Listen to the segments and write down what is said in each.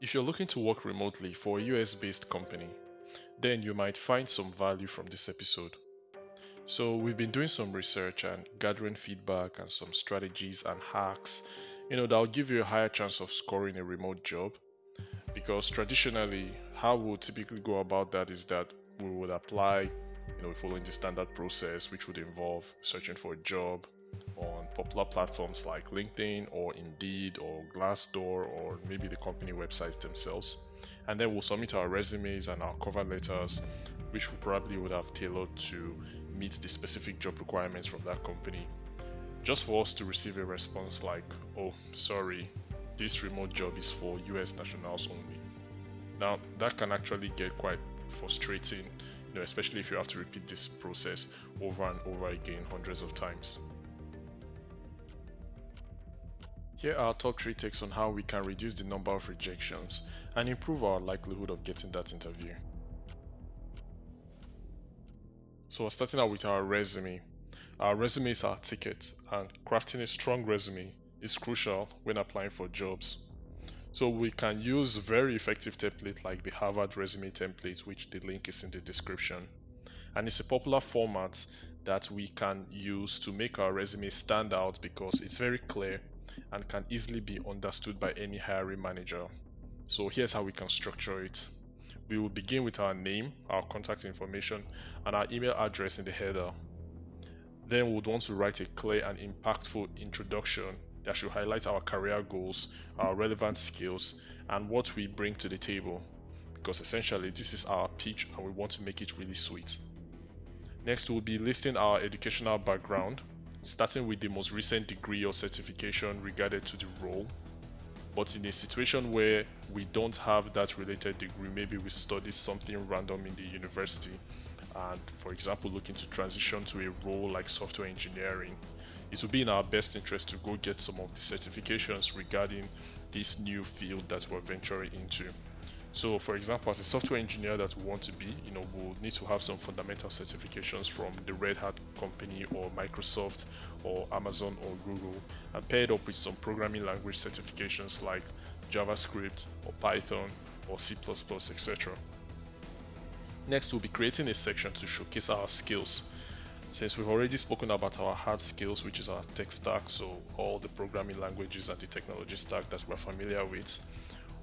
If you're looking to work remotely for a US based company, then you might find some value from this episode. So, we've been doing some research and gathering feedback and some strategies and hacks, you know, that'll give you a higher chance of scoring a remote job. Because traditionally, how we'll typically go about that is that we would apply, you know, following the standard process, which would involve searching for a job, on popular platforms like LinkedIn or Indeed or Glassdoor or maybe the company websites themselves. And then we'll submit our resumes and our cover letters, which we probably would have tailored to meet the specific job requirements from that company. Just for us to receive a response like, oh, sorry, this remote job is for US nationals only. Now, that can actually get quite frustrating, you know, especially if you have to repeat this process over and over again hundreds of times. Here are top 3 takes on how we can reduce the number of rejections and improve our likelihood of getting that interview. So we're starting out with our resume. Our resume is our ticket and crafting a strong resume is crucial when applying for jobs. So we can use very effective template like the Harvard resume template which the link is in the description. And it's a popular format that we can use to make our resume stand out because it's very clear and can easily be understood by any hiring manager. So here's how we can structure it. We will begin with our name, our contact information, and our email address in the header. Then we would want to write a clear and impactful introduction that should highlight our career goals, our relevant skills, and what we bring to the table. Because essentially, this is our pitch and we want to make it really sweet. Next, we'll be listing our educational background, starting with the most recent degree or certification regarded to the role. But in a situation where we don't have that related degree, maybe we studied something random in the university, and for example, looking to transition to a role like software engineering, it would be in our best interest to go get some of the certifications regarding this new field that we're venturing into. So, for example, as a software engineer that we want to be, you know, we'll need to have some fundamental certifications from the Red Hat company or Microsoft or Amazon or Google, and paired up with some programming language certifications like JavaScript or Python or C++, etc. Next, we'll be creating a section to showcase our skills. Since we've already spoken about our hard skills, which is our tech stack, so all the programming languages and the technology stack that we're familiar with,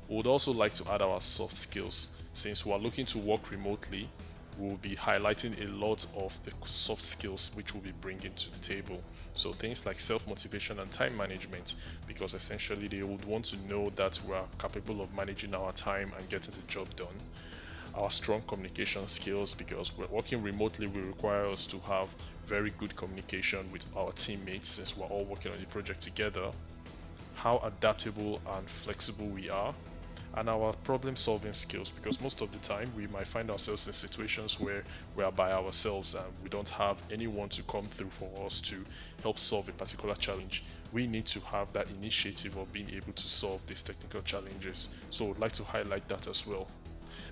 we would also like to add our soft skills. Since we are looking to work remotely, we will be highlighting a lot of the soft skills which we'll be bringing to the table. So things like self-motivation and time management, because essentially they would want to know that we are capable of managing our time and getting the job done. Our strong communication skills, because we're working remotely, will require us to have very good communication with our teammates since we're all working on the project together. How adaptable and flexible we are, and our problem solving skills because most of the time we might find ourselves in situations where we are by ourselves and we don't have anyone to come through for us to help solve a particular challenge. We need to have that initiative of being able to solve these technical challenges. So I'd like to highlight that as well.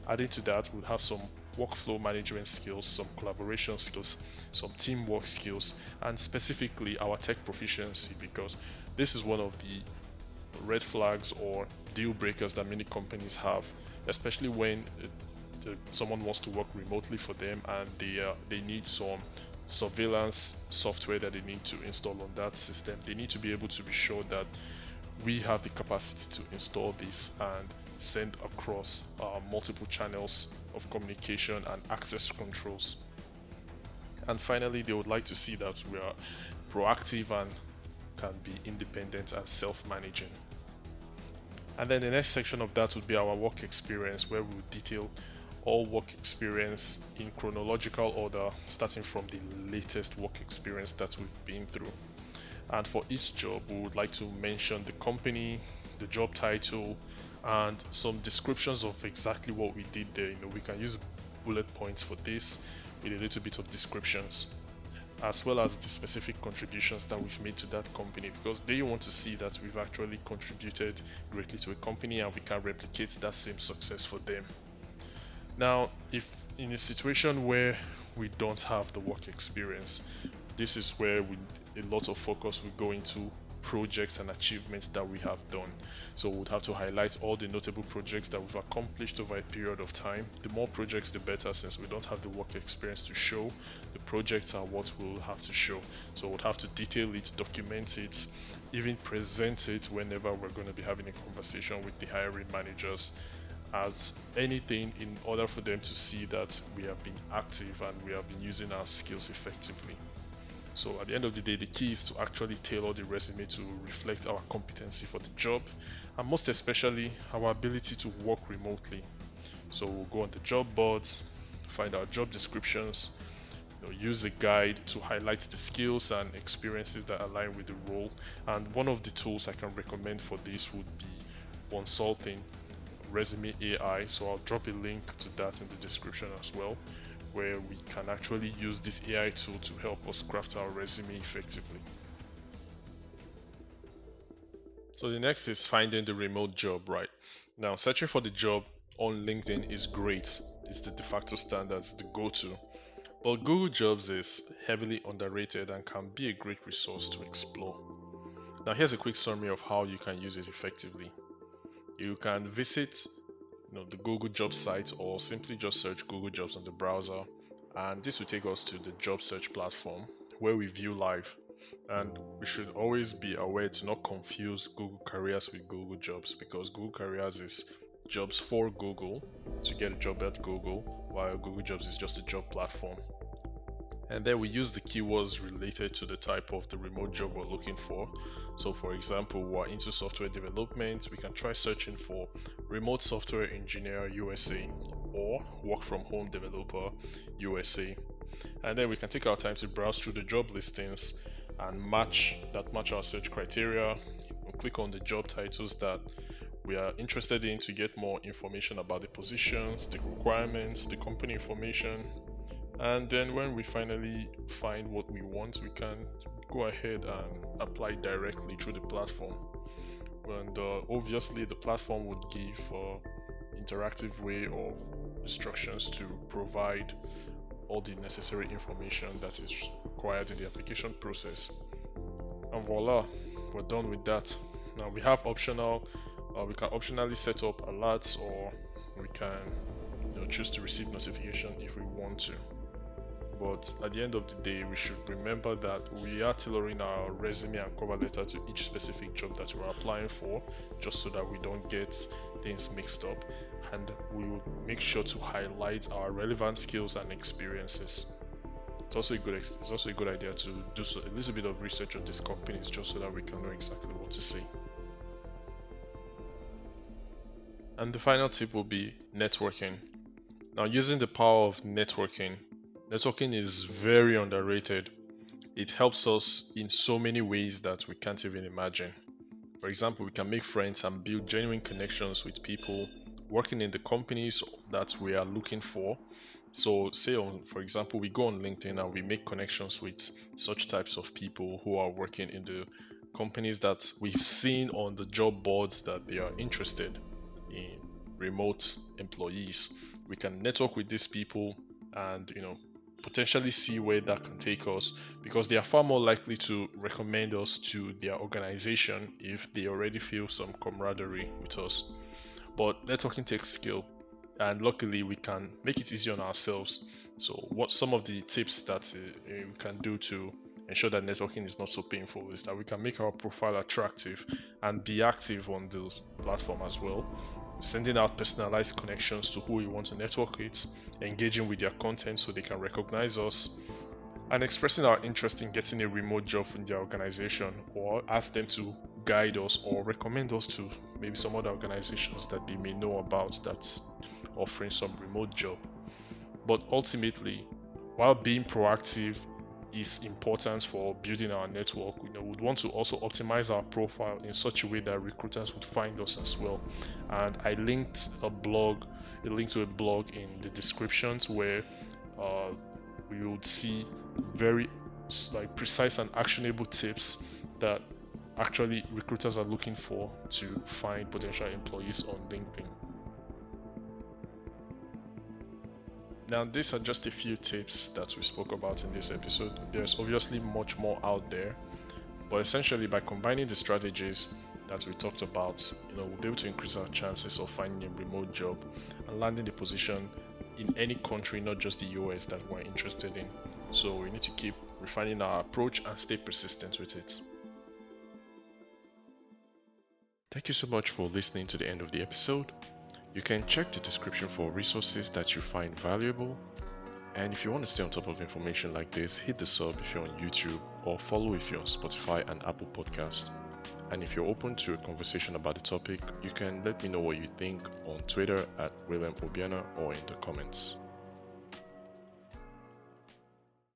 Adding to that, we'll have some workflow management skills, some collaboration skills, some teamwork skills, and specifically our tech proficiency because this is one of the red flags or deal breakers that many companies have, especially when uh, someone wants to work remotely for them and they uh, they need some surveillance software that they need to install on that system. They need to be able to be sure that we have the capacity to install this and send across uh, multiple channels of communication and access controls. And finally, they would like to see that we are proactive and can be independent and self managing. And then the next section of that would be our work experience, where we would detail all work experience in chronological order, starting from the latest work experience that we've been through. And for each job, we would like to mention the company, the job title, and some descriptions of exactly what we did there. You know, we can use bullet points for this with a little bit of descriptions as well as the specific contributions that we've made to that company because they want to see that we've actually contributed greatly to a company and we can replicate that same success for them. Now, if in a situation where we don't have the work experience, this is where we, a lot of focus will go into projects and achievements that we have done. So we would have to highlight all the notable projects that we've accomplished over a period of time. The more projects, the better since we don't have the work experience to show. The projects are what we'll have to show. So we'll have to detail it, document it, even present it whenever we're going to be having a conversation with the hiring managers as anything in order for them to see that we have been active and we have been using our skills effectively. So at the end of the day, the key is to actually tailor the resume to reflect our competency for the job and most especially our ability to work remotely. So we'll go on the job boards, find our job descriptions, you know, use a guide to highlight the skills and experiences that align with the role. And one of the tools I can recommend for this would be Consulting Resume AI. So I'll drop a link to that in the description as well where we can actually use this AI tool to help us craft our resume effectively. So the next is finding the remote job, right? Now, searching for the job on LinkedIn is great. It's the de facto standards, the go-to. But Google Jobs is heavily underrated and can be a great resource to explore. Now, here's a quick summary of how you can use it effectively. You can visit know, the Google Jobs site or simply just search Google Jobs on the browser. And this will take us to the job search platform where we view live. And we should always be aware to not confuse Google Careers with Google Jobs because Google Careers is jobs for Google to get a job at Google, while Google Jobs is just a job platform. And then we use the keywords related to the type of the remote job we're looking for. So, for example, we're into software development, we can try searching for remote software engineer USA or work from home developer USA. And then we can take our time to browse through the job listings and match that match our search criteria. We'll click on the job titles that we are interested in to get more information about the positions, the requirements, the company information, and then when we finally find what we want we can go ahead and apply directly through the platform. And uh, obviously the platform would give uh, interactive way of instructions to provide all the necessary information that is required in the application process. And voila we're done with that. Now we have optional uh, we can optionally set up alerts or we can you know, choose to receive notification if we want to but at the end of the day we should remember that we are tailoring our resume and cover letter to each specific job that we're applying for just so that we don't get things mixed up. And we will make sure to highlight our relevant skills and experiences. It's also a good it's also a good idea to do so, a little bit of research on these companies just so that we can know exactly what to say. And the final tip will be networking. Now using the power of networking Networking is very underrated. It helps us in so many ways that we can't even imagine. For example, we can make friends and build genuine connections with people working in the companies that we are looking for. So, say, on, for example, we go on LinkedIn and we make connections with such types of people who are working in the companies that we've seen on the job boards that they are interested in remote employees. We can network with these people and, you know, potentially see where that can take us because they are far more likely to recommend us to their organization if they already feel some camaraderie with us. But networking takes skill, and luckily we can make it easy on ourselves. So, what some of the tips that uh, we can do to ensure that networking is not so painful is that we can make our profile attractive and be active on the platform as well sending out personalized connections to who we want to network with, engaging with their content so they can recognize us, and expressing our interest in getting a remote job in their organization or ask them to guide us or recommend us to maybe some other organizations that they may know about that's offering some remote job. But ultimately, while being proactive is important for building our network. You know, we'd want to also optimize our profile in such a way that recruiters would find us as well. And I linked a blog, a link to a blog in the descriptions where uh, we would see very like precise and actionable tips that actually recruiters are looking for to find potential employees on LinkedIn. Now, these are just a few tips that we spoke about in this episode. There's obviously much more out there, But essentially, by combining the strategies that we talked about, you know, we'll be able to increase our chances of finding a remote job and landing the position in any country, not just the US, that we're interested in. So we need to keep refining our approach and stay persistent with it. Thank you so much for listening to the end of the episode. You can check the description for resources that you find valuable. And if you want to stay on top of information like this, hit the sub if you're on YouTube or follow if you're on Spotify and Apple Podcast. And if you're open to a conversation about the topic, you can let me know what you think on Twitter at William Obiana or in the comments.